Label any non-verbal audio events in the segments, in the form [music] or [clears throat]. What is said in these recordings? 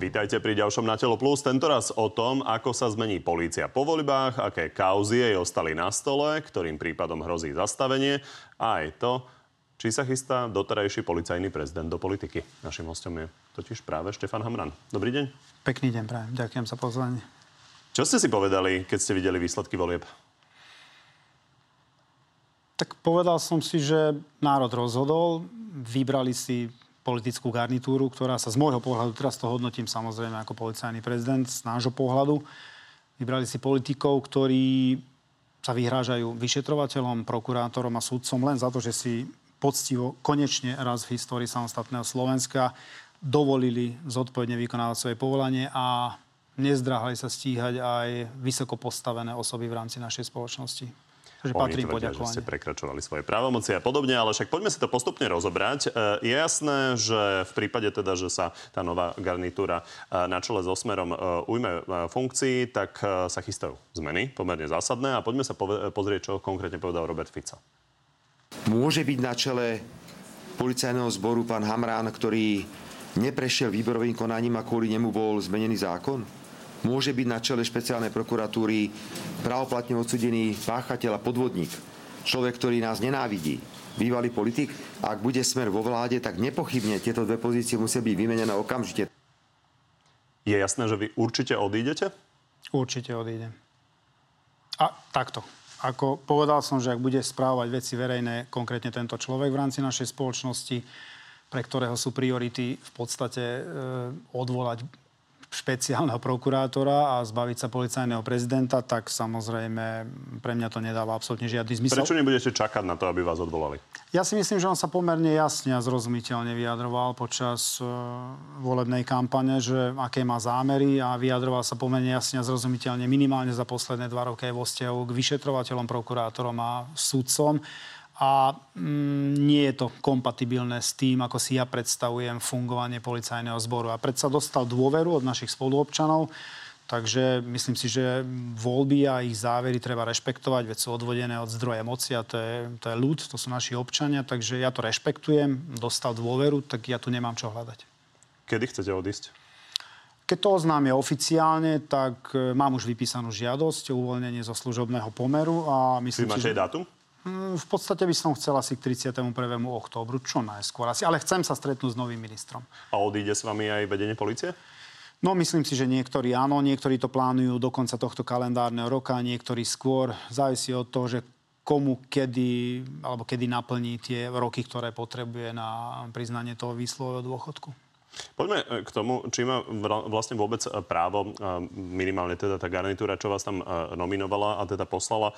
Vítajte pri ďalšom Na telo plus. Tentoraz o tom, ako sa zmení polícia po voľbách, aké kauzy jej ostali na stole, ktorým prípadom hrozí zastavenie a aj to, či sa chystá doterajší policajný prezident do politiky. Našim hostom je totiž práve Štefan Hamran. Dobrý deň. Pekný deň, prajem. Ďakujem za pozvanie. Čo ste si povedali, keď ste videli výsledky volieb? Tak povedal som si, že národ rozhodol, vybrali si politickú garnitúru, ktorá sa z môjho pohľadu, teraz to hodnotím samozrejme ako policajný prezident, z nášho pohľadu, vybrali si politikov, ktorí sa vyhrážajú vyšetrovateľom, prokurátorom a súdcom len za to, že si poctivo, konečne raz v histórii samostatného Slovenska dovolili zodpovedne vykonávať svoje povolanie a nezdráhali sa stíhať aj vysoko postavené osoby v rámci našej spoločnosti. Takže patrí poďakovanie. že ste prekračovali svoje právomoci a podobne, ale však poďme si to postupne rozobrať. E, je jasné, že v prípade teda, že sa tá nová garnitúra e, na čele so Smerom e, ujme funkcií, tak sa chystajú zmeny, pomerne zásadné a poďme sa pozrieť, čo konkrétne povedal Robert Fico. Môže byť na čele policajného zboru pán Hamrán, ktorý neprešiel výborovým konaním a kvôli nemu bol zmenený zákon? Môže byť na čele špeciálnej prokuratúry pravoplatne odsudený páchateľ a podvodník. Človek, ktorý nás nenávidí, bývalý politik. Ak bude smer vo vláde, tak nepochybne tieto dve pozície musia byť vymenené okamžite. Je jasné, že vy určite odídete? Určite odídem. A takto. Ako povedal som, že ak bude správovať veci verejné, konkrétne tento človek v rámci našej spoločnosti, pre ktorého sú priority v podstate e, odvolať špeciálneho prokurátora a zbaviť sa policajného prezidenta, tak samozrejme pre mňa to nedáva absolútne žiadny zmysel. Prečo nebudete čakať na to, aby vás odvolali? Ja si myslím, že on sa pomerne jasne a zrozumiteľne vyjadroval počas uh, volebnej kampane, že aké má zámery a vyjadroval sa pomerne jasne a zrozumiteľne minimálne za posledné dva roky vo vzťahu k vyšetrovateľom, prokurátorom a sudcom a mm, nie je to kompatibilné s tým, ako si ja predstavujem fungovanie policajného zboru. A predsa dostal dôveru od našich spoluobčanov, takže myslím si, že voľby a ich závery treba rešpektovať, veď sú odvodené od zdroja moci a to je, to je ľud, to sú naši občania, takže ja to rešpektujem, dostal dôveru, tak ja tu nemám čo hľadať. Kedy chcete odísť? Keď to oznámia oficiálne, tak e, mám už vypísanú žiadosť o uvoľnenie zo služobného pomeru a myslím Vy máte že... dátum? Hm, v podstate by som chcel asi k 31. októbru, čo najskôr asi. Ale chcem sa stretnúť s novým ministrom. A odíde s vami aj vedenie policie? No, myslím si, že niektorí áno, niektorí to plánujú do konca tohto kalendárneho roka, niektorí skôr. Závisí od toho, že komu kedy, alebo kedy naplní tie roky, ktoré potrebuje na priznanie toho výslového dôchodku. Poďme e, k tomu, či má vlastne vôbec e, právo, e, minimálne teda tá garnitúra, čo vás tam nominovala a teda poslala,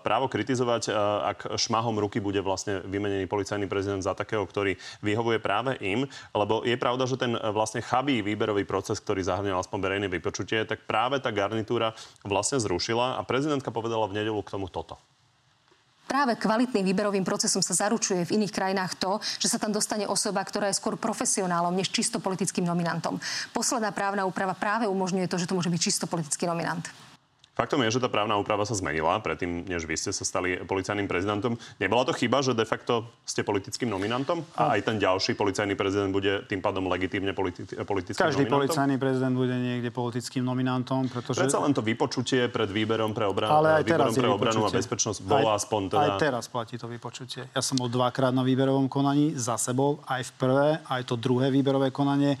právo kritizovať, ak šmahom ruky bude vlastne vymenený policajný prezident za takého, ktorý vyhovuje práve im, lebo je pravda, že ten vlastne chabý výberový proces, ktorý zahrňal aspoň verejné vypočutie, tak práve tá garnitúra vlastne zrušila a prezidentka povedala v nedelu k tomu toto práve kvalitným výberovým procesom sa zaručuje v iných krajinách to, že sa tam dostane osoba, ktorá je skôr profesionálom než čisto politickým nominantom. Posledná právna úprava práve umožňuje to, že to môže byť čisto politický nominant. Faktom je, že tá právna úprava sa zmenila predtým, než vy ste sa stali policajným prezidentom. Nebola to chyba, že de facto ste politickým nominantom a aj ten ďalší policajný prezident bude tým pádom legitímne politi- politickým Každý nominantom? policajný prezident bude niekde politickým nominantom, pretože... Predsa len to vypočutie pred výberom pre, obra- Ale aj výberom pre obranu a bezpečnosť bolo aj, aspoň teda... Aj teraz platí to vypočutie. Ja som bol dvakrát na výberovom konaní za sebou, aj v prvé, aj to druhé výberové konanie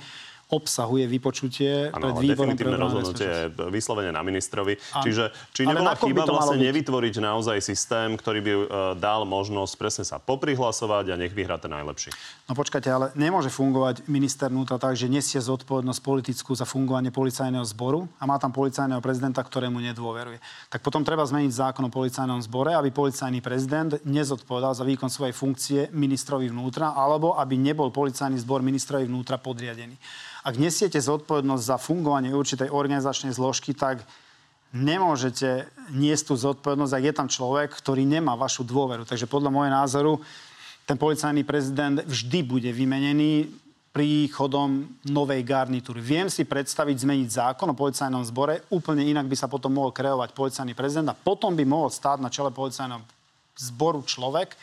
obsahuje vypočutie ano, pred výborom pre rozhodnutie je vyslovene na ministrovi. Ano. Čiže či nebola chyba vlastne byť? nevytvoriť naozaj systém, ktorý by uh, dal možnosť presne sa poprihlasovať a nech vyhrá ten najlepší? No počkajte, ale nemôže fungovať minister vnútra tak, že nesie zodpovednosť politickú za fungovanie policajného zboru a má tam policajného prezidenta, ktorému nedôveruje. Tak potom treba zmeniť zákon o policajnom zbore, aby policajný prezident nezodpovedal za výkon svojej funkcie ministrovi vnútra alebo aby nebol policajný zbor ministrovi vnútra podriadený ak nesiete zodpovednosť za fungovanie určitej organizačnej zložky, tak nemôžete niesť tú zodpovednosť, ak je tam človek, ktorý nemá vašu dôveru. Takže podľa môjho názoru ten policajný prezident vždy bude vymenený príchodom novej garnitúry. Viem si predstaviť zmeniť zákon o policajnom zbore, úplne inak by sa potom mohol kreovať policajný prezident a potom by mohol stáť na čele policajného zboru človek,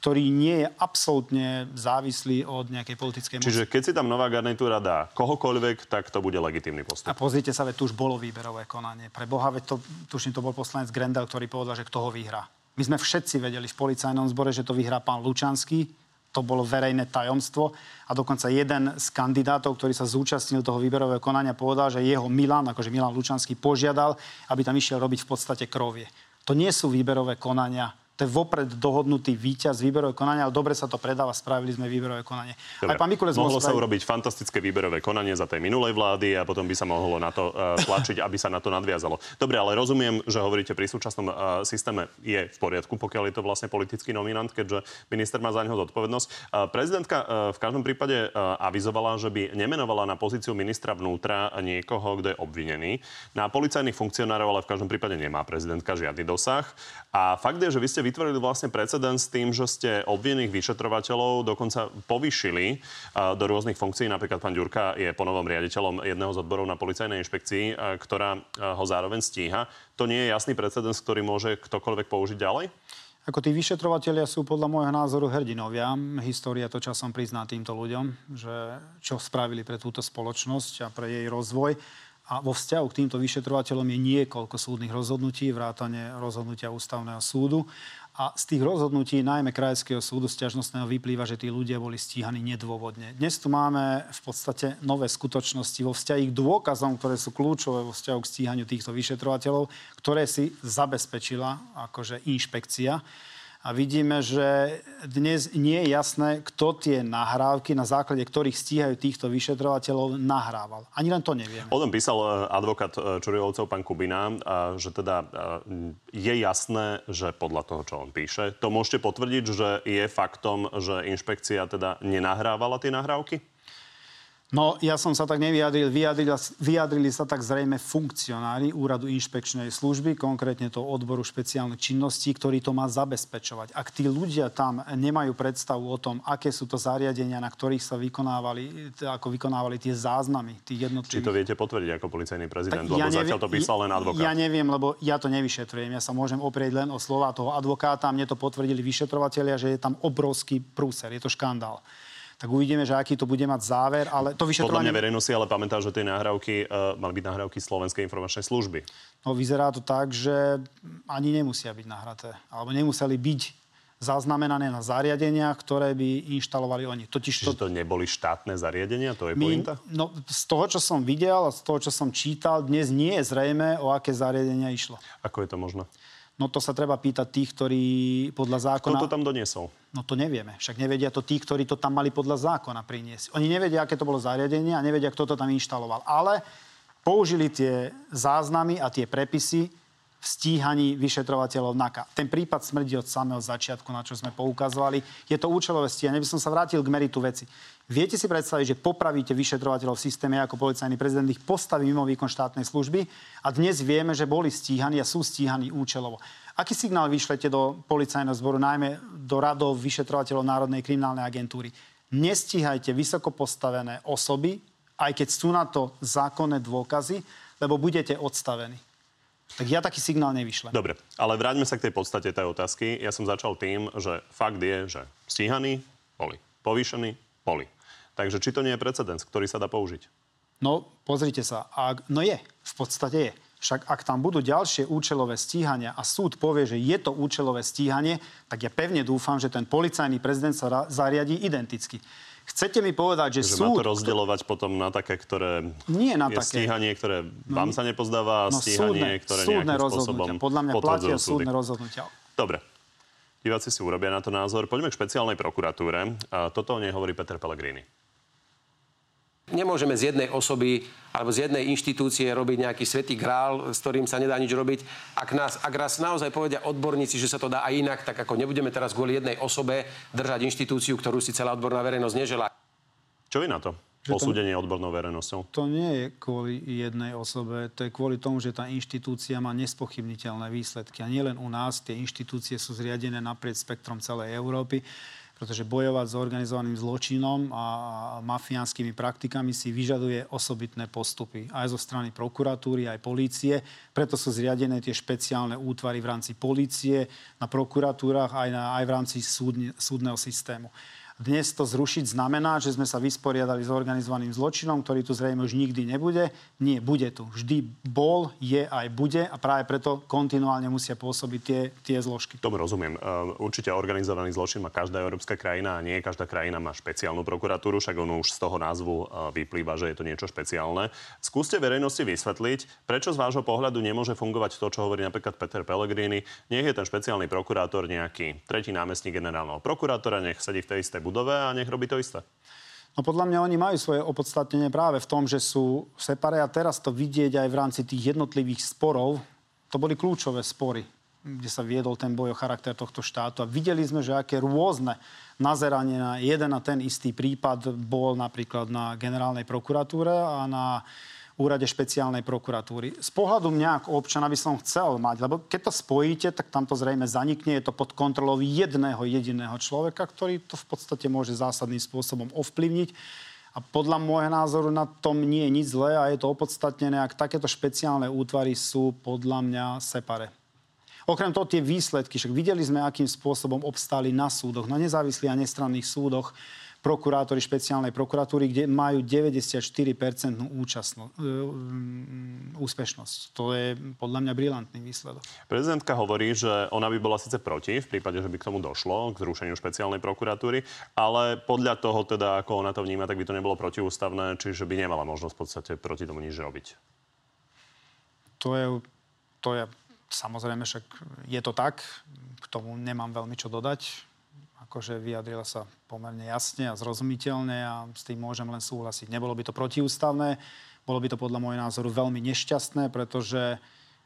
ktorý nie je absolútne závislý od nejakej politickej moci. Čiže keď si tam nová garnitúra dá kohokoľvek, tak to bude legitímny postup. A pozrite sa, veď tu už bolo výberové konanie. Pre Boha, veď to, tuším, to bol poslanec Grendel, ktorý povedal, že kto ho vyhrá. My sme všetci vedeli v policajnom zbore, že to vyhrá pán Lučanský, to bolo verejné tajomstvo a dokonca jeden z kandidátov, ktorý sa zúčastnil toho výberového konania, povedal, že jeho Milan, akože Milan Lučanský, požiadal, aby tam išiel robiť v podstate krovie. To nie sú výberové konania to je vopred dohodnutý víťaz výberového konania, ale dobre sa to predáva, spravili sme výberové konanie. Dobre. Aj pán Mikulec mohlo sa urobiť fantastické výberové konanie za tej minulej vlády a potom by sa mohlo na to uh, tlačiť, aby sa na to nadviazalo. Dobre, ale rozumiem, že hovoríte pri súčasnom uh, systéme je v poriadku, pokiaľ je to vlastne politický nominant, keďže minister má za neho zodpovednosť. Uh, prezidentka uh, v každom prípade uh, avizovala, že by nemenovala na pozíciu ministra vnútra niekoho, kto je obvinený. Na policajných funkcionárov ale v každom prípade nemá prezidentka žiadny dosah. A fakt je, že vy ste vytvorili vlastne precedens tým, že ste obvinených vyšetrovateľov dokonca povyšili do rôznych funkcií. Napríklad pán Ďurka je ponovom riaditeľom jedného z odborov na policajnej inšpekcii, ktorá ho zároveň stíha. To nie je jasný precedens, ktorý môže ktokoľvek použiť ďalej? Ako tí vyšetrovateľia sú podľa môjho názoru hrdinovia. História to časom prizná týmto ľuďom, že čo spravili pre túto spoločnosť a pre jej rozvoj. A vo vzťahu k týmto vyšetrovateľom je niekoľko súdnych rozhodnutí, vrátane rozhodnutia ústavného súdu. A z tých rozhodnutí, najmä Krajského súdu stiažnostného, vyplýva, že tí ľudia boli stíhaní nedôvodne. Dnes tu máme v podstate nové skutočnosti vo vzťahu k dôkazom, ktoré sú kľúčové vo vzťahu k stíhaniu týchto vyšetrovateľov, ktoré si zabezpečila akože inšpekcia a vidíme, že dnes nie je jasné, kto tie nahrávky, na základe ktorých stíhajú týchto vyšetrovateľov, nahrával. Ani len to nevieme. O tom písal e, advokát e, Čurilovcov, pán Kubina, že teda je jasné, že podľa toho, čo on píše, to môžete potvrdiť, že je faktom, že inšpekcia teda nenahrávala tie nahrávky? No, ja som sa tak nevyjadril. Vyjadrili, vyjadrili sa tak zrejme funkcionári Úradu inšpekčnej služby, konkrétne to odboru špeciálnych činností, ktorý to má zabezpečovať. Ak tí ľudia tam nemajú predstavu o tom, aké sú to zariadenia, na ktorých sa vykonávali, ako vykonávali tie záznamy tých jednotlivých... Či to viete potvrdiť ako policajný prezident, tak lebo ja neviem, zatiaľ to písal len advokát. Ja neviem, lebo ja to nevyšetrujem. Ja sa môžem oprieť len o slova toho advokáta. Mne to potvrdili vyšetrovateľia, že je tam obrovský prúser. Je to škandál tak uvidíme, že aký to bude mať záver. Ale to vyšetrovanie... Podľa mňa verejnosť si ale pamätá, že tie nahrávky uh, mali byť nahrávky Slovenskej informačnej služby. No vyzerá to tak, že ani nemusia byť nahraté. Alebo nemuseli byť zaznamenané na zariadeniach, ktoré by inštalovali oni. Totiž Čiže to... to neboli štátne zariadenia? To je My, pointa? No, z toho, čo som videl a z toho, čo som čítal, dnes nie je zrejme, o aké zariadenia išlo. Ako je to možné? No to sa treba pýtať tých, ktorí podľa zákona... Kto to tam doniesol? No to nevieme. Však nevedia to tí, ktorí to tam mali podľa zákona priniesť. Oni nevedia, aké to bolo zariadenie a nevedia, kto to tam inštaloval. Ale použili tie záznamy a tie prepisy v stíhaní vyšetrovateľov NAKA. Ten prípad smrdí od samého začiatku, na čo sme poukazovali. Je to účelové stíhanie. By som sa vrátil k meritu veci. Viete si predstaviť, že popravíte vyšetrovateľov v systéme ako policajný prezident, ich postaví mimo výkon štátnej služby a dnes vieme, že boli stíhaní a sú stíhaní účelovo. Aký signál vyšlete do policajného zboru, najmä do radov vyšetrovateľov Národnej kriminálnej agentúry? Nestíhajte vysoko postavené osoby, aj keď sú na to zákonné dôkazy, lebo budete odstavení. Tak ja taký signál nevyšlem. Dobre, ale vráťme sa k tej podstate tej otázky. Ja som začal tým, že fakt je, že stíhaní boli, povýšení boli. Takže či to nie je precedens, ktorý sa dá použiť? No, pozrite sa. Ak, no je, v podstate je. Však ak tam budú ďalšie účelové stíhania a súd povie, že je to účelové stíhanie, tak ja pevne dúfam, že ten policajný prezident sa zariadí identicky. Chcete mi povedať, že, že súd... Má to rozdeľovať potom na také, ktoré... Nie na je také. stíhanie, ktoré no, vám sa nepozdáva, no, stíhanie, súdne, ktoré súdne nejakým spôsobom Podľa mňa platia súdne rozhodnutia. Dobre. Diváci si urobia na to názor. Poďme k špeciálnej prokuratúre. Toto o nej hovorí Peter Pellegrini. Nemôžeme z jednej osoby alebo z jednej inštitúcie robiť nejaký svetý grál, s ktorým sa nedá nič robiť. Ak nás, ak raz naozaj povedia odborníci, že sa to dá aj inak, tak ako nebudeme teraz kvôli jednej osobe držať inštitúciu, ktorú si celá odborná verejnosť neželá. Čo vy na to? Posúdenie to, odbornou verejnosťou? To nie je kvôli jednej osobe, to je kvôli tomu, že tá inštitúcia má nespochybniteľné výsledky. A nielen u nás, tie inštitúcie sú zriadené naprieč spektrom celej Európy. Pretože bojovať s organizovaným zločinom a mafiánskymi praktikami si vyžaduje osobitné postupy aj zo strany prokuratúry, aj polície. Preto sú zriadené tie špeciálne útvary v rámci polície, na prokuratúrach, aj, na, aj v rámci súdne, súdneho systému. Dnes to zrušiť znamená, že sme sa vysporiadali s organizovaným zločinom, ktorý tu zrejme už nikdy nebude. Nie, bude tu. Vždy bol, je aj bude a práve preto kontinuálne musia pôsobiť tie, tie zložky. Tomu rozumiem. Uh, určite organizovaný zločin má každá európska krajina a nie každá krajina má špeciálnu prokuratúru, však ono už z toho názvu uh, vyplýva, že je to niečo špeciálne. Skúste verejnosti vysvetliť, prečo z vášho pohľadu nemôže fungovať to, čo hovorí napríklad Peter Pellegrini. Nech je ten špeciálny prokurátor nejaký tretí námestník generálneho prokurátora, nech sedí v tej istej budove a nech robí to isté? No podľa mňa oni majú svoje opodstatnenie práve v tom, že sú separé a teraz to vidieť aj v rámci tých jednotlivých sporov. To boli kľúčové spory, kde sa viedol ten boj o charakter tohto štátu. A videli sme, že aké rôzne nazeranie na jeden a ten istý prípad bol napríklad na generálnej prokuratúre a na úrade špeciálnej prokuratúry. Z pohľadu mňa ako občana by som chcel mať, lebo keď to spojíte, tak tam to zrejme zanikne. Je to pod kontrolou jedného jediného človeka, ktorý to v podstate môže zásadným spôsobom ovplyvniť. A podľa môjho názoru na tom nie je nič zlé a je to opodstatnené, ak takéto špeciálne útvary sú podľa mňa separe. Okrem toho tie výsledky, však videli sme, akým spôsobom obstáli na súdoch, na nezávislých a nestranných súdoch prokurátori špeciálnej prokuratúry, kde majú 94% účastno, e, mm, úspešnosť. To je podľa mňa brilantný výsledok. Prezidentka hovorí, že ona by bola síce proti, v prípade, že by k tomu došlo, k zrušeniu špeciálnej prokuratúry, ale podľa toho teda, ako ona to vníma, tak by to nebolo protiústavné, čiže by nemala možnosť v podstate proti tomu nič robiť. To je, to je samozrejme, však je to tak. K tomu nemám veľmi čo dodať akože vyjadrila sa pomerne jasne a zrozumiteľne a s tým môžem len súhlasiť. Nebolo by to protiústavné, bolo by to podľa môjho názoru veľmi nešťastné, pretože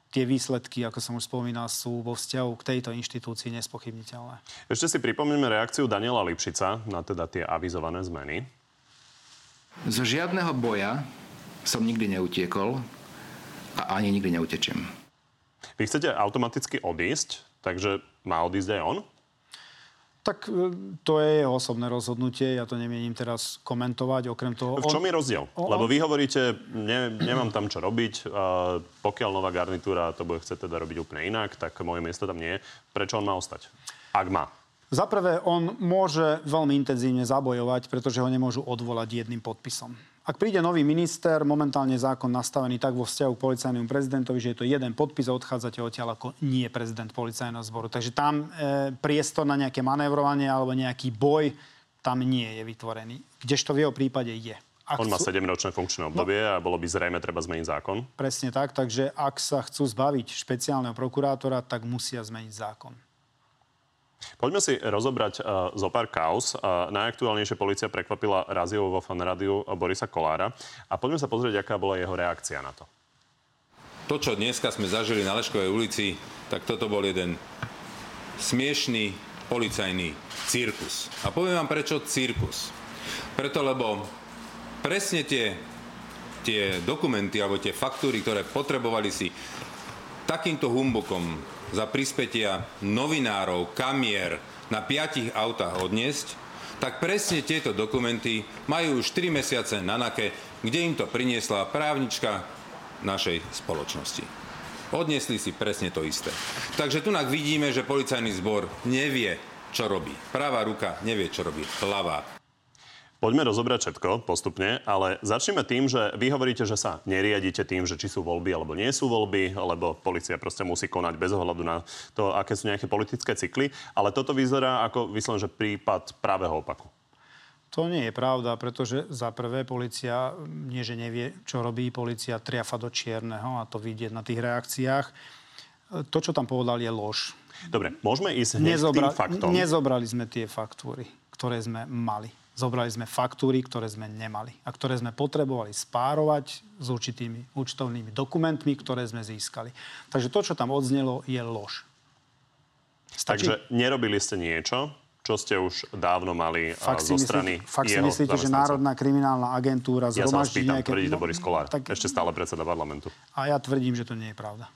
tie výsledky, ako som už spomínal, sú vo vzťahu k tejto inštitúcii nespochybniteľné. Ešte si pripomíname reakciu Daniela Lipšica na teda tie avizované zmeny. Zo žiadneho boja som nikdy neutiekol a ani nikdy neutečem. Vy chcete automaticky odísť, takže má odísť aj on? Tak e, to je jeho osobné rozhodnutie, ja to nemienim teraz komentovať, okrem toho... V čom on... je rozdiel? On... Lebo vy hovoríte, ne, nemám tam čo robiť, a pokiaľ nová garnitúra to bude chcieť teda robiť úplne inak, tak moje miesto tam nie je. Prečo on má ostať? Ak má. Za prvé, on môže veľmi intenzívne zabojovať, pretože ho nemôžu odvolať jedným podpisom. Ak príde nový minister, momentálne zákon nastavený tak vo vzťahu k policajnému prezidentovi, že je to jeden podpis a odchádzate odtiaľ ako nie prezident policajného zboru. Takže tam e, priestor na nejaké manévrovanie alebo nejaký boj tam nie je vytvorený. Kdežto v jeho prípade je. Ak On má 7-ročné funkčné obdobie no, a bolo by zrejme treba zmeniť zákon. Presne tak, takže ak sa chcú zbaviť špeciálneho prokurátora, tak musia zmeniť zákon. Poďme si rozobrať uh, zo pár kaos. Uh, najaktuálnejšie policia prekvapila Raziovo vo fanrádiu Borisa Kolára. A poďme sa pozrieť, aká bola jeho reakcia na to. To, čo dneska sme zažili na Leškovej ulici, tak toto bol jeden smiešný policajný cirkus. A poviem vám prečo cirkus. Preto, lebo presne tie, tie dokumenty alebo tie faktúry, ktoré potrebovali si takýmto humbukom za prispätia novinárov, kamier na piatich autách odniesť, tak presne tieto dokumenty majú už 4 mesiace na NAKE, kde im to priniesla právnička našej spoločnosti. Odniesli si presne to isté. Takže tu vidíme, že policajný zbor nevie, čo robí. Pravá ruka nevie, čo robí ľavá. Poďme rozobrať všetko postupne, ale začneme tým, že vy hovoríte, že sa neriadite tým, že či sú voľby alebo nie sú voľby, lebo policia proste musí konať bez ohľadu na to, aké sú nejaké politické cykly. Ale toto vyzerá ako vyslovene, že prípad pravého opaku. To nie je pravda, pretože za prvé policia nie, že nevie, čo robí, policia triafa do čierneho a to vidieť na tých reakciách. To, čo tam povedal, je lož. Dobre, môžeme ísť hneď Nezobra- tým faktom. Nezobrali sme tie faktúry, ktoré sme mali. Zobrali sme faktúry, ktoré sme nemali a ktoré sme potrebovali spárovať s určitými účtovnými dokumentmi, ktoré sme získali. Takže to, čo tam odznelo, je lož. Stačí? Takže nerobili ste niečo, čo ste už dávno mali fakt zo strany myslíte, Fakt si myslíte, že Národná kriminálna agentúra zhromaždí ja sa vás pýtam, nejaké... tvrdí to Boris Kolár, no, tak... ešte stále predseda parlamentu. A ja tvrdím, že to nie je pravda.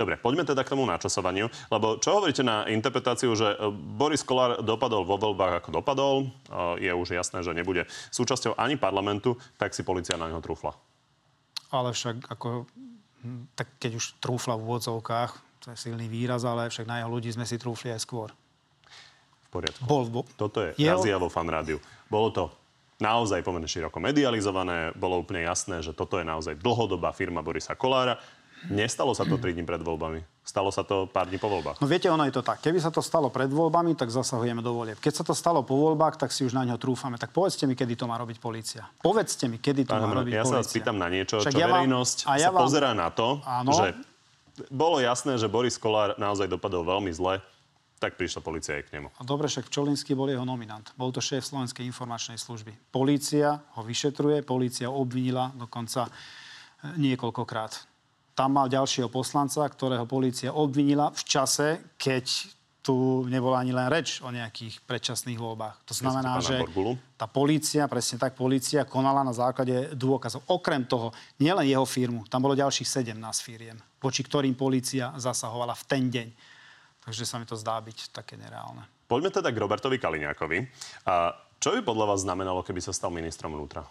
Dobre, poďme teda k tomu načasovaniu, lebo čo hovoríte na interpretáciu, že e, Boris Kolár dopadol vo voľbách ako dopadol, e, je už jasné, že nebude súčasťou ani parlamentu, tak si policia na neho trúfla. Ale však ako, hm, tak keď už trúfla v úvodzovkách, to je silný výraz, ale však na jeho ľudí sme si trúfli aj skôr. V poriadku. Bol, bol, Toto je jeho- razia vo fan rádiu. Bolo to naozaj pomerne široko medializované, bolo úplne jasné, že toto je naozaj dlhodobá firma Borisa Kolára. Nestalo sa to 3 dní pred voľbami. Stalo sa to pár dní po voľbách. No viete, ono je to tak. Keby sa to stalo pred voľbami, tak zasahujeme do volieb. Keď sa to stalo po voľbách, tak si už na ňo trúfame. Tak povedzte mi, kedy to má robiť polícia. Povedzte mi, kedy to Pán má robiť ja sa polícia. vás pýtam na niečo, Však čo ja vám- verejnosť a ja sa vám- pozerá na to, Áno. že bolo jasné, že Boris Kolár naozaj dopadol veľmi zle, tak prišla policia aj k nemu. A dobre, však Čolinský bol jeho nominant. Bol to šéf Slovenskej informačnej služby. Polícia ho vyšetruje, polícia obvinila dokonca e, niekoľkokrát. Tam mal ďalšieho poslanca, ktorého polícia obvinila v čase, keď tu nebola ani len reč o nejakých predčasných voľbách. To znamená, že tá polícia, presne tak, polícia konala na základe dôkazov. Okrem toho, nielen jeho firmu, tam bolo ďalších 17 firiem, voči ktorým polícia zasahovala v ten deň. Takže sa mi to zdá byť také nereálne. Poďme teda k Robertovi Kaliňákovi. A čo by podľa vás znamenalo, keby sa stal ministrom vnútra?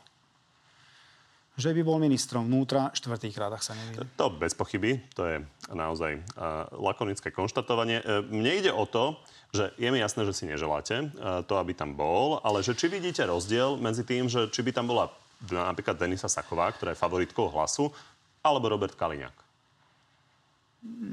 Že by bol ministrom vnútra štvrtýkrát, ak sa nemýlim. To bez pochyby, to je naozaj uh, lakonické konštatovanie. Uh, mne ide o to, že je mi jasné, že si neželáte uh, to, aby tam bol, ale že či vidíte rozdiel medzi tým, že či by tam bola napríklad Denisa Saková, ktorá je favoritkou hlasu, alebo Robert Kaliňák.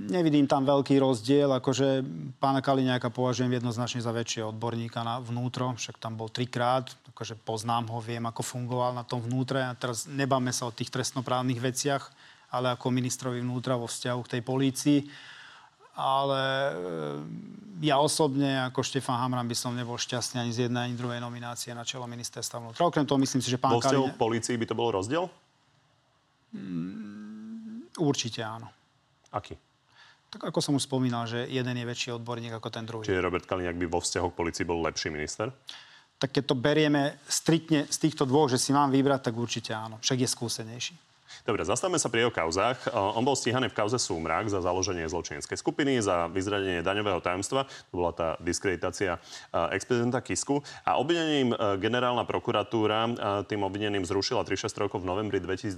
Nevidím tam veľký rozdiel, akože pána Kaliňáka považujem jednoznačne za väčšieho odborníka na vnútro, však tam bol trikrát, akože poznám ho, viem, ako fungoval na tom vnútre a teraz nebáme sa o tých trestnoprávnych veciach, ale ako ministrovi vnútra vo vzťahu k tej polícii. Ale e, ja osobne, ako Štefan Hamran, by som nebol šťastný ani z jednej, ani druhej nominácie na čelo ministerstva vnútra. Okrem toho myslím si, že pán Vo vzťahu Kaliňák... k polícii by to bol rozdiel? Určite áno. Aký? Tak ako som už spomínal, že jeden je väčší odborník ako ten druhý. Čiže Robert Kaliňák by vo vzťahu k policii bol lepší minister? tak keď to berieme striktne z týchto dvoch, že si mám vybrať, tak určite áno. Však je skúsenejší. Dobre, zastavme sa pri jeho kauzách. On bol stíhaný v kauze Súmrak za založenie zločineckej skupiny, za vyzradenie daňového tajomstva. To bola tá diskreditácia uh, expedenta Kisku. A obvinením uh, generálna prokuratúra uh, tým obvineným zrušila 36 rokov v novembri 2022.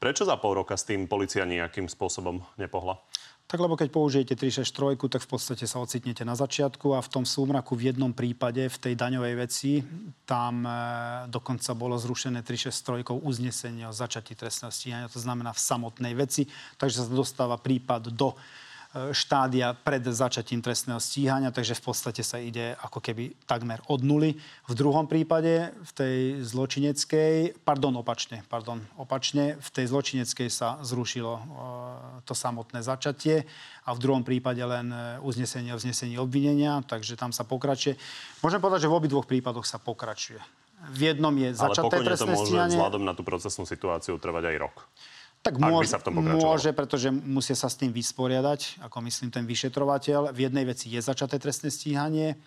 Prečo za pol roka s tým policia nejakým spôsobom nepohla? Tak lebo keď použijete 363, tak v podstate sa ocitnete na začiatku a v tom súmraku v jednom prípade, v tej daňovej veci, tam e, dokonca bolo zrušené 363 uznesenie o začatí trestného stíhania, to znamená v samotnej veci, takže sa dostáva prípad do štádia pred začatím trestného stíhania, takže v podstate sa ide ako keby takmer od nuly. V druhom prípade, v tej zločineckej, pardon, opačne, pardon, opačne, v tej zločineckej sa zrušilo e, to samotné začatie a v druhom prípade len e, uznesenie o vznesení obvinenia, takže tam sa pokračuje. Môžem povedať, že v obidvoch prípadoch sa pokračuje. V jednom je Ale začaté to trestné môže stíhanie. vzhľadom na tú procesnú situáciu trvať aj rok. Tak môže, sa v tom pokračovalo. môže, pretože musia sa s tým vysporiadať, ako myslím ten vyšetrovateľ. V jednej veci je začaté trestné stíhanie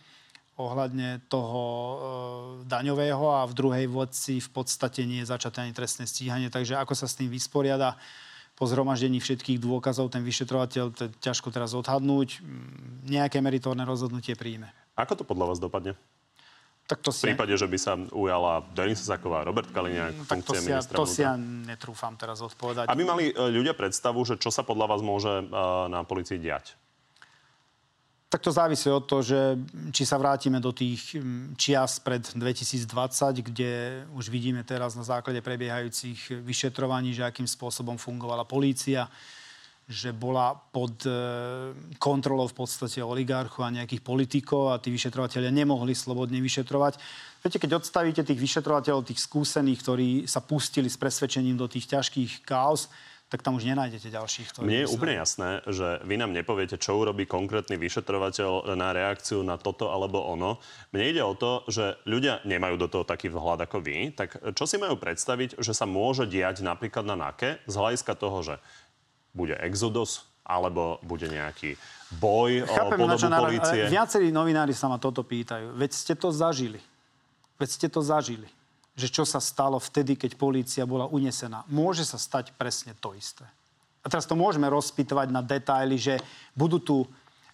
ohľadne toho e, daňového a v druhej veci v podstate nie je začaté ani trestné stíhanie. Takže ako sa s tým vysporiada po zhromaždení všetkých dôkazov ten vyšetrovateľ, to je ťažko teraz odhadnúť, Mm, nejaké meritórne rozhodnutie príjme. Ako to podľa vás dopadne? Tak to V si, prípade, že by sa ujala Denisa Saková, Robert Kaliňák, tak to si, ja, to si ja netrúfam teraz odpovedať. Aby mali e, ľudia predstavu, že čo sa podľa vás môže e, na policii diať. Tak to závisí od toho, že či sa vrátime do tých mm, čias pred 2020, kde už vidíme teraz na základe prebiehajúcich vyšetrovaní, že akým spôsobom fungovala polícia, že bola pod e, kontrolou v podstate oligarchu a nejakých politikov a tí vyšetrovateľia nemohli slobodne vyšetrovať. Viete, keď odstavíte tých vyšetrovateľov, tých skúsených, ktorí sa pustili s presvedčením do tých ťažkých káuz, tak tam už nenájdete ďalších. Ktorí Mne je sa- úplne jasné, že vy nám nepoviete, čo urobí konkrétny vyšetrovateľ na reakciu na toto alebo ono. Mne ide o to, že ľudia nemajú do toho taký vhľad ako vy. Tak čo si majú predstaviť, že sa môže diať napríklad na NAKE z hľadiska toho, že bude exodus alebo bude nejaký boj o Chápem, čo podobu polície. ale Viacerí novinári sa ma toto pýtajú. Veď ste to zažili. Veď ste to zažili. Že čo sa stalo vtedy, keď polícia bola unesená. Môže sa stať presne to isté. A teraz to môžeme rozpýtovať na detaily, že budú tu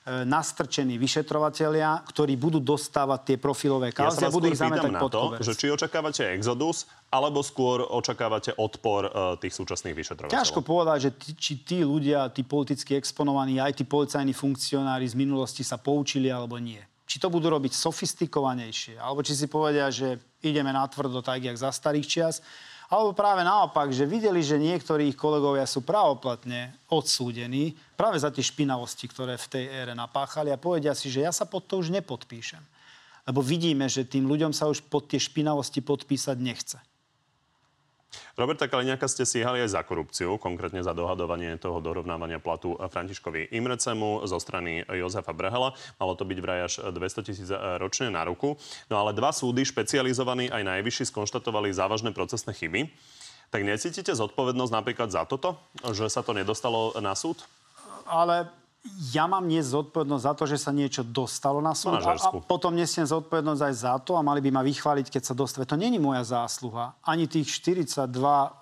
nastrčení vyšetrovatelia, ktorí budú dostávať tie profilové kauzy ja a budú ich zametať na pod to, koberec. že či očakávate exodus, alebo skôr očakávate odpor uh, tých súčasných vyšetrovateľov. Ťažko povedať, že tí, či tí ľudia, tí politicky exponovaní, aj tí policajní funkcionári z minulosti sa poučili alebo nie. Či to budú robiť sofistikovanejšie, alebo či si povedia, že ideme na tvrdo tak, jak za starých čias, alebo práve naopak, že videli, že niektorí ich kolegovia sú pravoplatne odsúdení práve za tie špinavosti, ktoré v tej ére napáchali a povedia si, že ja sa pod to už nepodpíšem. Lebo vidíme, že tým ľuďom sa už pod tie špinavosti podpísať nechce. Roberta Kaliňáka ste stíhali aj za korupciu, konkrétne za dohadovanie toho dorovnávania platu Františkovi Imrecemu zo strany Jozefa Brehela. Malo to byť vraj až 200 tisíc ročne na ruku. No ale dva súdy, špecializovaní aj najvyšší, skonštatovali závažné procesné chyby. Tak necítite zodpovednosť napríklad za toto, že sa to nedostalo na súd? Ale ja mám nie zodpovednosť za to, že sa niečo dostalo na súd a, a potom nesiem zodpovednosť aj za to a mali by ma vychváliť, keď sa dostane. To není moja zásluha. Ani tých 42...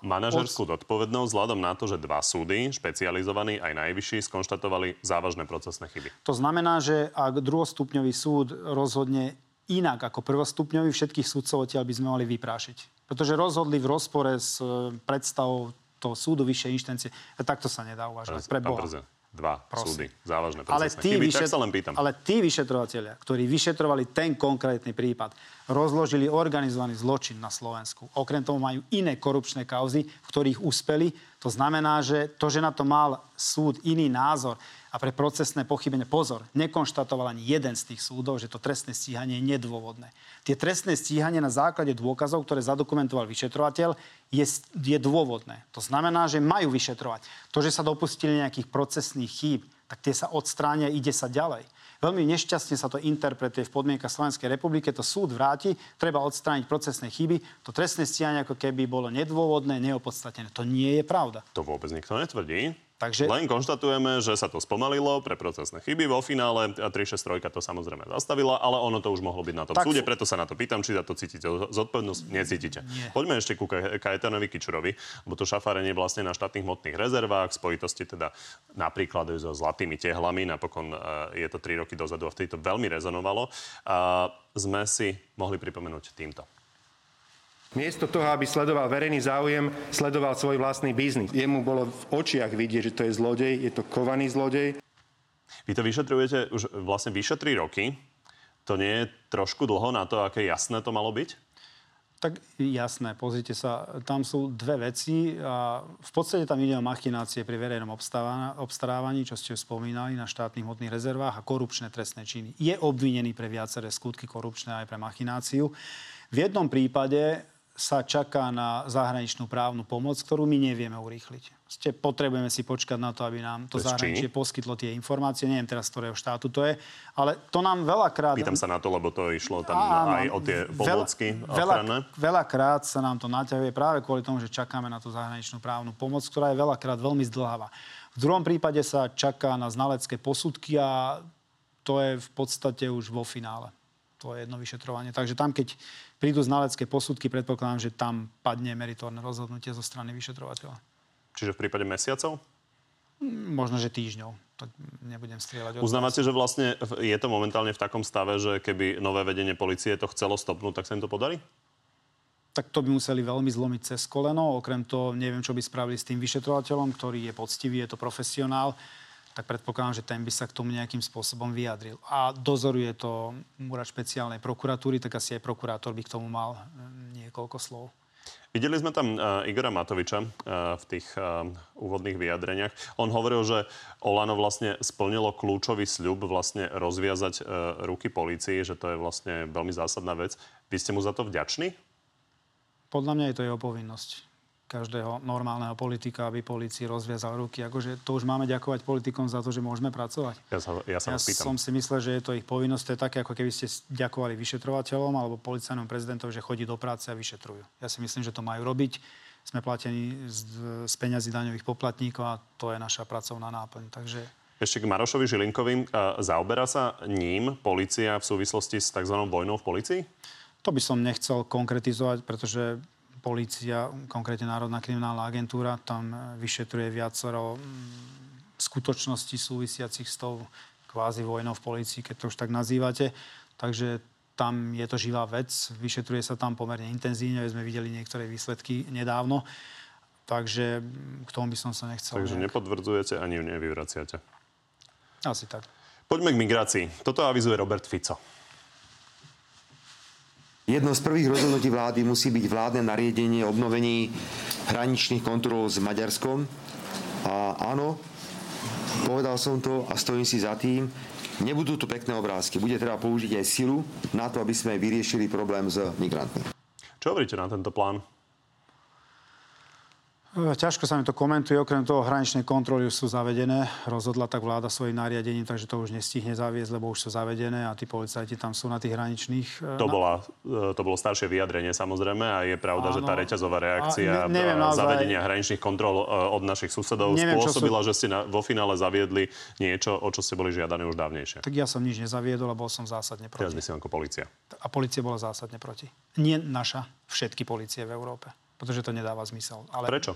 Manažerskú od... zodpovednosť vzhľadom na to, že dva súdy, špecializovaní aj najvyšší, skonštatovali závažné procesné chyby. To znamená, že ak druhostupňový súd rozhodne inak ako prvostupňový, všetkých súdcov odtiaľ by sme mali vyprášiť. Pretože rozhodli v rozpore s e, predstavou toho súdu vyššej inštancie. A takto sa nedá uvažovať. Pre Boha dva Prosím. súdy. Závažné ale tí, chyby, vyšet... tak sa len pýtam. Ale tí vyšetrovateľia, ktorí vyšetrovali ten konkrétny prípad, rozložili organizovaný zločin na Slovensku. Okrem toho majú iné korupčné kauzy, v ktorých uspeli. To znamená, že to, že na to mal súd iný názor a pre procesné pochybenie, pozor, nekonštatoval ani jeden z tých súdov, že to trestné stíhanie je nedôvodné. Tie trestné stíhanie na základe dôkazov, ktoré zadokumentoval vyšetrovateľ, je, je dôvodné. To znamená, že majú vyšetrovať. To, že sa dopustili nejakých procesných chýb, tak tie sa odstránia, ide sa ďalej. Veľmi nešťastne sa to interpretuje v podmienkach Slovenskej republiky, to súd vráti, treba odstrániť procesné chyby, to trestné stíhanie ako keby bolo nedôvodné, neopodstatené. To nie je pravda. To vôbec nikto netvrdí. Takže... Len konštatujeme, že sa to spomalilo pre procesné chyby vo finále. 363 to samozrejme zastavila, ale ono to už mohlo byť na tom tak... súde, preto sa na to pýtam, či za to cítite zodpovednosť. Necítite. Nie. Poďme ešte ku Kajetanovi Kičurovi, bo to šafárenie vlastne na štátnych hmotných rezervách, spojitosti teda napríklad so zlatými tehlami, napokon e, je to 3 roky dozadu a vtedy to veľmi rezonovalo. A sme si mohli pripomenúť týmto. Miesto toho, aby sledoval verejný záujem, sledoval svoj vlastný biznis. Jemu bolo v očiach vidieť, že to je zlodej, je to kovaný zlodej. Vy to vyšetrujete už vlastne vyše 3 roky. To nie je trošku dlho na to, aké jasné to malo byť? Tak jasné, pozrite sa, tam sú dve veci a v podstate tam ide o machinácie pri verejnom obstarávaní, čo ste spomínali, na štátnych hmotných rezervách a korupčné trestné činy. Je obvinený pre viaceré skutky korupčné aj pre machináciu. V jednom prípade sa čaká na zahraničnú právnu pomoc, ktorú my nevieme urýchliť. Ste, potrebujeme si počkať na to, aby nám to, to zahraničie poskytlo tie informácie. Neviem teraz, ktorého štátu to je, ale to nám veľakrát... Pýtam sa na to, lebo to išlo tam áno, aj o tie pomocky veľa, veľakrát sa nám to naťahuje práve kvôli tomu, že čakáme na tú zahraničnú právnu pomoc, ktorá je veľakrát veľmi zdlháva. V druhom prípade sa čaká na znalecké posudky a to je v podstate už vo finále. To je jedno vyšetrovanie. Takže tam, keď prídu znalecké posudky, predpokladám, že tam padne meritórne rozhodnutie zo strany vyšetrovateľa. Čiže v prípade mesiacov? Mm, možno, že týždňov. Tak nebudem strieľať. Uznávate, že vlastne je to momentálne v takom stave, že keby nové vedenie policie to chcelo stopnúť, tak sa im to podarí? tak to by museli veľmi zlomiť cez koleno. Okrem toho neviem, čo by spravili s tým vyšetrovateľom, ktorý je poctivý, je to profesionál tak predpokladám, že ten by sa k tomu nejakým spôsobom vyjadril. A dozoruje to úrad špeciálnej prokuratúry, tak asi aj prokurátor by k tomu mal eh, niekoľko slov. Videli sme tam uh, Igora Matoviča uh, v tých uh, úvodných vyjadreniach. On hovoril, že Olano vlastne splnilo kľúčový sľub vlastne rozviazať uh, ruky polícii, že to je vlastne veľmi zásadná vec. Vy ste mu za to vďační? Podľa mňa je to jeho povinnosť každého normálneho politika, aby polícii rozviazal ruky. Akože to už máme ďakovať politikom za to, že môžeme pracovať. Ja sa, ja sa ja som si myslel, že je to ich povinnosť. To je také, ako keby ste ďakovali vyšetrovateľom alebo policajnom prezidentovi, že chodí do práce a vyšetrujú. Ja si myslím, že to majú robiť. Sme platení z, z peňazí daňových poplatníkov a to je naša pracovná náplň. Takže ešte k Marošovi Žilinkovi. Zaoberá sa ním policia v súvislosti s tzv. vojnou v policii? To by som nechcel konkretizovať, pretože policia, konkrétne Národná kriminálna agentúra, tam vyšetruje viacero skutočností súvisiacich s tou kvázi vojnou v policii, keď to už tak nazývate. Takže tam je to živá vec, vyšetruje sa tam pomerne intenzívne, sme videli niektoré výsledky nedávno. Takže k tomu by som sa nechcel... Takže nejak... nepodvrdzujete ani nevyvraciate. Asi tak. Poďme k migrácii. Toto avizuje Robert Fico. Jedno z prvých rozhodnutí vlády musí byť vládne nariadenie obnovení hraničných kontrol s Maďarskom. A áno, povedal som to a stojím si za tým. Nebudú tu pekné obrázky. Bude treba použiť aj silu na to, aby sme vyriešili problém s migrantmi. Čo hovoríte na tento plán? E, ťažko sa mi to komentuje, okrem toho hraničné kontroly už sú zavedené. Rozhodla tak vláda svojim nariadením, takže to už nestihne zaviesť, lebo už sú zavedené a tí policajti tam sú na tých hraničných. E, to, bola, e, to bolo staršie vyjadrenie samozrejme a je pravda, Áno. že tá reťazová reakcia ne, neviem, naozaj... zavedenia hraničných kontrol od našich susedov neviem, spôsobila, sú... že ste na, vo finále zaviedli niečo, o čo ste boli žiadaní už dávnejšie. Tak ja som nič nezaviedol a bol som zásadne proti. Teraz myslím ako policia. A policia bola zásadne proti. Nie naša, všetky policie v Európe pretože to nedáva zmysel. Ale... Prečo?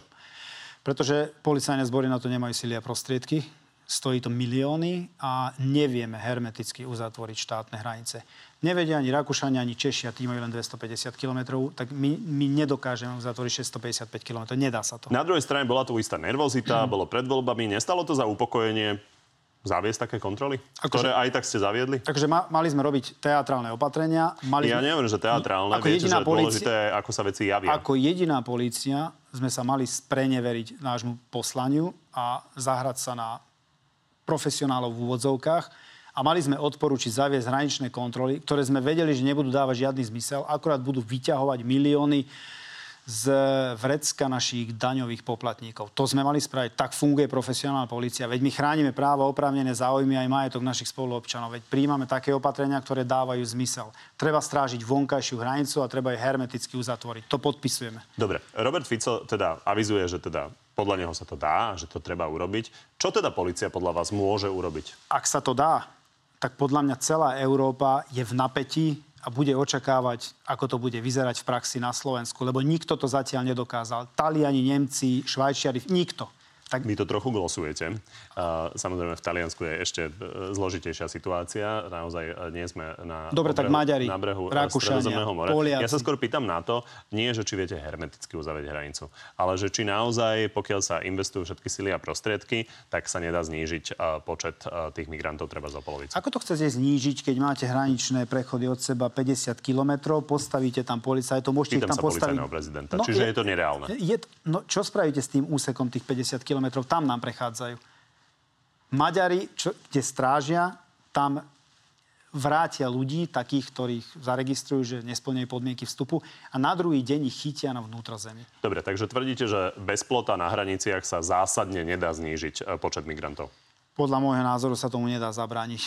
Pretože policajné zbory na to nemajú sily a prostriedky. Stojí to milióny a nevieme hermeticky uzatvoriť štátne hranice. Nevedia ani Rakúšania, ani Češi, a tí majú len 250 km, tak my, my nedokážeme uzatvoriť 655 km. Nedá sa to. Na druhej strane bola tu istá nervozita, [clears throat] bolo pred voľbami. Nestalo to za upokojenie zaviesť také kontroly, ako ktoré že, aj tak ste zaviedli? Takže ma, mali sme robiť teatrálne opatrenia. Mali ja sme, neviem, že teatrálne. Ako Viete, že policia, dôležité ako sa veci javia. Ako jediná polícia sme sa mali spreneveriť nášmu poslaniu a zahrať sa na profesionálov v úvodzovkách a mali sme odporučiť zaviesť hraničné kontroly, ktoré sme vedeli, že nebudú dávať žiadny zmysel, akorát budú vyťahovať milióny z vrecka našich daňových poplatníkov. To sme mali spraviť. Tak funguje profesionálna policia. Veď my chránime právo, oprávnené záujmy aj majetok našich spoluobčanov. Veď príjmame také opatrenia, ktoré dávajú zmysel. Treba strážiť vonkajšiu hranicu a treba ju hermeticky uzatvoriť. To podpisujeme. Dobre. Robert Fico teda avizuje, že teda podľa neho sa to dá, že to treba urobiť. Čo teda policia podľa vás môže urobiť? Ak sa to dá, tak podľa mňa celá Európa je v napätí a bude očakávať, ako to bude vyzerať v praxi na Slovensku, lebo nikto to zatiaľ nedokázal. Taliani, Nemci, Švajčiari, nikto. Tak... Vy to trochu glosujete. Samozrejme, v Taliansku je ešte e, zložitejšia situácia. Naozaj e, nie sme na, Dobre, obrehu, tak Maďari, na brehu e, Rakúšania, mora. Poliaci. Ja sa skôr pýtam na to, nie že či viete hermeticky uzavrieť hranicu, ale že či naozaj, pokiaľ sa investujú všetky sily a prostriedky, tak sa nedá znížiť počet tých migrantov treba za polovicu. Ako to chcete znížiť, keď máte hraničné prechody od seba 50 kilometrov, postavíte tam policajtov, môžete Pýtam ich tam postaviť... prezidenta. No, Čiže je, je to nereálne. Je, no, čo spravíte s tým úsekom tých 50 kilometrov? Tam nám prechádzajú. Maďari, čo, kde strážia, tam vrátia ľudí, takých, ktorých zaregistrujú, že nesplňujú podmienky vstupu a na druhý deň ich chytia na vnútrozemí. Dobre, takže tvrdíte, že bez plota na hraniciach sa zásadne nedá znížiť e, počet migrantov? Podľa môjho názoru sa tomu nedá zabrániť.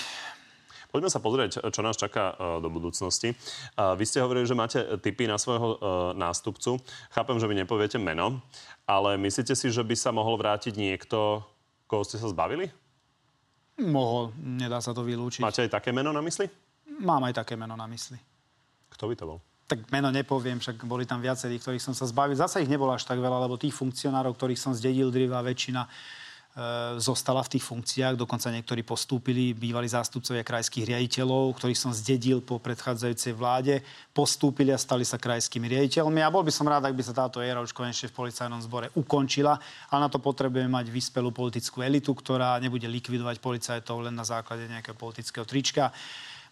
Poďme sa pozrieť, čo nás čaká e, do budúcnosti. Vy ste hovorili, že máte tipy na svojho e, nástupcu. Chápem, že vy nepoviete meno, ale myslíte si, že by sa mohol vrátiť niekto, koho ste sa zbavili? Mohol, nedá sa to vylúčiť. Máte aj také meno na mysli? Mám aj také meno na mysli. Kto by to bol? Tak meno nepoviem, však boli tam viacerí, ktorých som sa zbavil. Zase ich nebolo až tak veľa, lebo tých funkcionárov, ktorých som zdedil, drivá väčšina E, zostala v tých funkciách, dokonca niektorí postúpili, bývali zástupcovia krajských riaditeľov, ktorých som zdedil po predchádzajúcej vláde, postúpili a stali sa krajskými riaditeľmi. A bol by som rád, ak by sa táto éra už konečne v policajnom zbore ukončila, ale na to potrebujeme mať vyspelú politickú elitu, ktorá nebude likvidovať policajtov len na základe nejakého politického trička.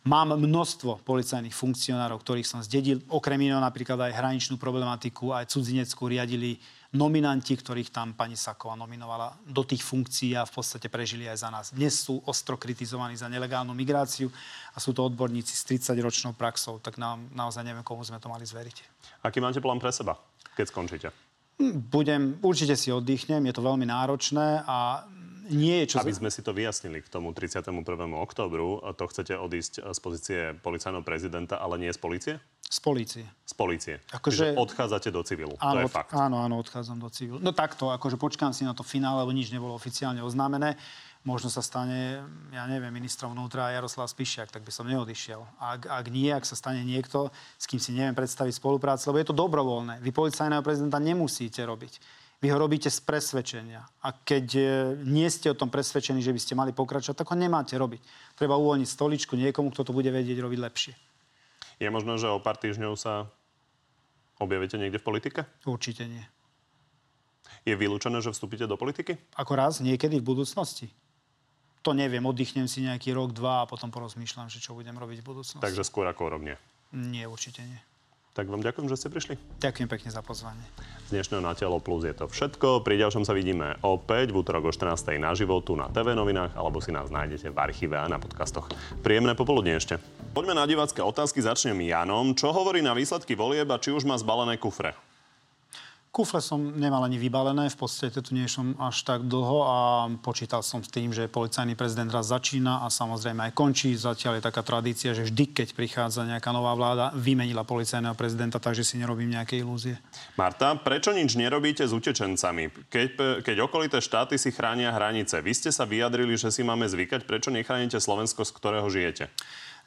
Mám množstvo policajných funkcionárov, ktorých som zdedil. Okrem iného napríklad aj hraničnú problematiku, aj cudzineckú riadili nominanti, ktorých tam pani Saková nominovala do tých funkcií a v podstate prežili aj za nás. Dnes sú ostro kritizovaní za nelegálnu migráciu a sú to odborníci s 30-ročnou praxou, tak nám, naozaj neviem, komu sme to mali zveriť. Aký máte plán pre seba, keď skončíte? Budem, určite si oddychnem, je to veľmi náročné a nie je čo... Aby sme si to vyjasnili k tomu 31. oktobru, to chcete odísť z pozície policajného prezidenta, ale nie z policie? Z polície. Z polície. Akože... Čiže odchádzate do civilu. Áno, to je fakt. Áno, áno, odchádzam do civilu. No takto, akože počkám si na to finále, lebo nič nebolo oficiálne oznámené. možno sa stane, ja neviem, ministrom vnútra Jaroslav Spišiak, tak by som neodišiel. Ak, ak nie, ak sa stane niekto, s kým si neviem predstaviť spoluprácu, lebo je to dobrovoľné. Vy policajného prezidenta nemusíte robiť. Vy ho robíte z presvedčenia. A keď e, nie ste o tom presvedčení, že by ste mali pokračovať, tak ho nemáte robiť. Treba uvoľniť stoličku niekomu, kto to bude vedieť robiť lepšie. Je možno, že o pár týždňov sa objavíte niekde v politike? Určite nie. Je vylúčené, že vstúpite do politiky? Ako raz, niekedy v budúcnosti to neviem, oddychnem si nejaký rok, dva a potom porozmýšľam, že čo budem robiť v budúcnosti. Takže skôr ako rok nie? Nie, určite nie. Tak vám ďakujem, že ste prišli. Ďakujem pekne za pozvanie. Z dnešného Na telo plus je to všetko. Pri ďalšom sa vidíme opäť v útorok o 14. na životu na TV novinách alebo si nás nájdete v archíve a na podcastoch. Príjemné popoludne ešte. Poďme na divácké otázky. Začnem Janom. Čo hovorí na výsledky volieb a či už má zbalené kufre? Kufle som nemal ani vybalené, v podstate tu nie som až tak dlho a počítal som s tým, že policajný prezident raz začína a samozrejme aj končí. Zatiaľ je taká tradícia, že vždy, keď prichádza nejaká nová vláda, vymenila policajného prezidenta, takže si nerobím nejaké ilúzie. Marta, prečo nič nerobíte s utečencami? Keď, keď okolité štáty si chránia hranice, vy ste sa vyjadrili, že si máme zvykať, prečo nechránite Slovensko, z ktorého žijete?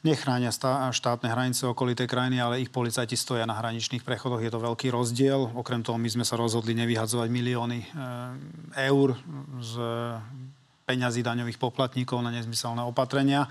Nechránia štátne hranice okolitej krajiny, ale ich policajti stoja na hraničných prechodoch. Je to veľký rozdiel. Okrem toho my sme sa rozhodli nevyhadzovať milióny eh, eur z peňazí daňových poplatníkov na nezmyselné opatrenia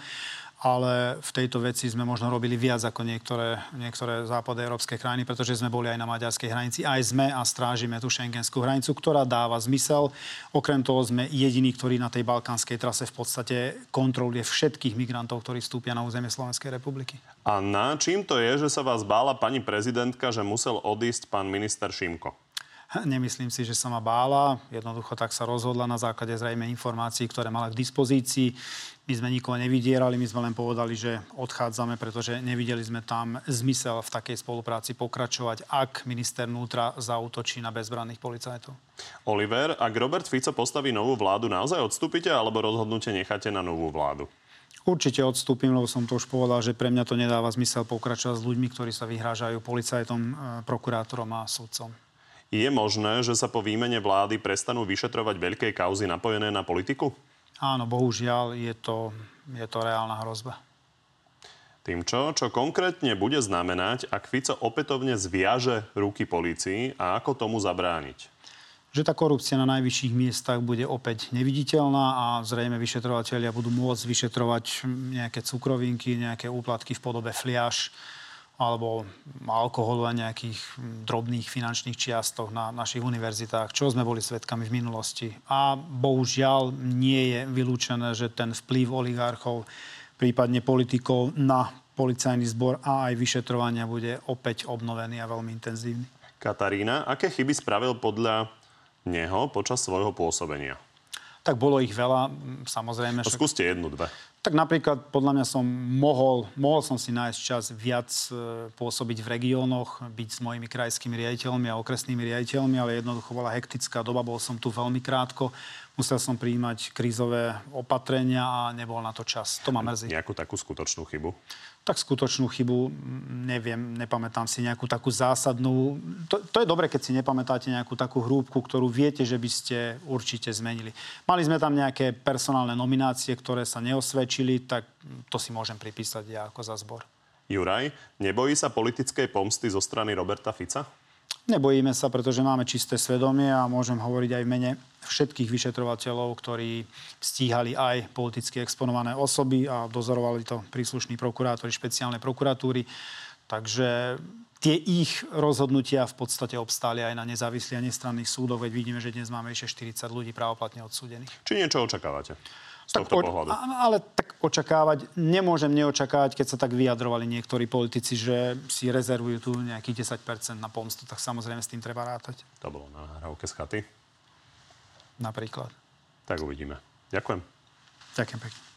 ale v tejto veci sme možno robili viac ako niektoré, niektoré európske krajiny, pretože sme boli aj na maďarskej hranici. Aj sme a strážime tú šengenskú hranicu, ktorá dáva zmysel. Okrem toho sme jediní, ktorí na tej balkánskej trase v podstate kontroluje všetkých migrantov, ktorí vstúpia na územie Slovenskej republiky. A na čím to je, že sa vás bála pani prezidentka, že musel odísť pán minister Šimko? [laughs] Nemyslím si, že sa ma bála. Jednoducho tak sa rozhodla na základe zrejme informácií, ktoré mala k dispozícii. My sme nikoho nevydierali, my sme len povedali, že odchádzame, pretože nevideli sme tam zmysel v takej spolupráci pokračovať, ak minister vnútra zautočí na bezbranných policajtov. Oliver, ak Robert Fico postaví novú vládu, naozaj odstúpite alebo rozhodnutie necháte na novú vládu? Určite odstúpim, lebo som to už povedal, že pre mňa to nedáva zmysel pokračovať s ľuďmi, ktorí sa vyhrážajú policajtom, e, prokurátorom a sudcom. Je možné, že sa po výmene vlády prestanú vyšetrovať veľké kauzy napojené na politiku? Áno, bohužiaľ je to, je to reálna hrozba. Tým čo? Čo konkrétne bude znamenať, ak Fico opätovne zviaže ruky policii a ako tomu zabrániť? Že tá korupcia na najvyšších miestach bude opäť neviditeľná a zrejme vyšetrovateľia budú môcť vyšetrovať nejaké cukrovinky, nejaké úplatky v podobe fliaž, alebo alkoholu a nejakých drobných finančných čiastoch na našich univerzitách, čo sme boli svetkami v minulosti. A bohužiaľ nie je vylúčené, že ten vplyv oligarchov, prípadne politikov na policajný zbor a aj vyšetrovania bude opäť obnovený a veľmi intenzívny. Katarína, aké chyby spravil podľa neho počas svojho pôsobenia? Tak bolo ich veľa, samozrejme. Však... Skúste jednu, dve. Tak napríklad podľa mňa som mohol, mohol som si nájsť čas viac e, pôsobiť v regiónoch, byť s mojimi krajskými riaditeľmi a okresnými riaditeľmi, ale jednoducho bola hektická doba, bol som tu veľmi krátko, musel som príjmať krízové opatrenia a nebol na to čas. To ma mrzí. Nejakú takú skutočnú chybu? tak skutočnú chybu neviem, nepamätám si nejakú takú zásadnú. To, to je dobre, keď si nepamätáte nejakú takú hrúbku, ktorú viete, že by ste určite zmenili. Mali sme tam nejaké personálne nominácie, ktoré sa neosvedčili, tak to si môžem pripísať ja ako za zbor. Juraj, nebojí sa politickej pomsty zo strany Roberta Fica? Nebojíme sa, pretože máme čisté svedomie a môžem hovoriť aj v mene všetkých vyšetrovateľov, ktorí stíhali aj politicky exponované osoby a dozorovali to príslušní prokurátori špeciálnej prokuratúry. Takže tie ich rozhodnutia v podstate obstáli aj na nezávislých a nestranných súdoch, veď vidíme, že dnes máme ešte 40 ľudí právoplatne odsúdených. Či niečo očakávate? Z tohto tak, pohľadu. Ale tak očakávať, nemôžem neočakávať, keď sa tak vyjadrovali niektorí politici, že si rezervujú tu nejakých 10% na pomstu, tak samozrejme s tým treba rátať. To bolo na nahrávke z chaty? Napríklad. Tak uvidíme. Ďakujem. Ďakujem pekne.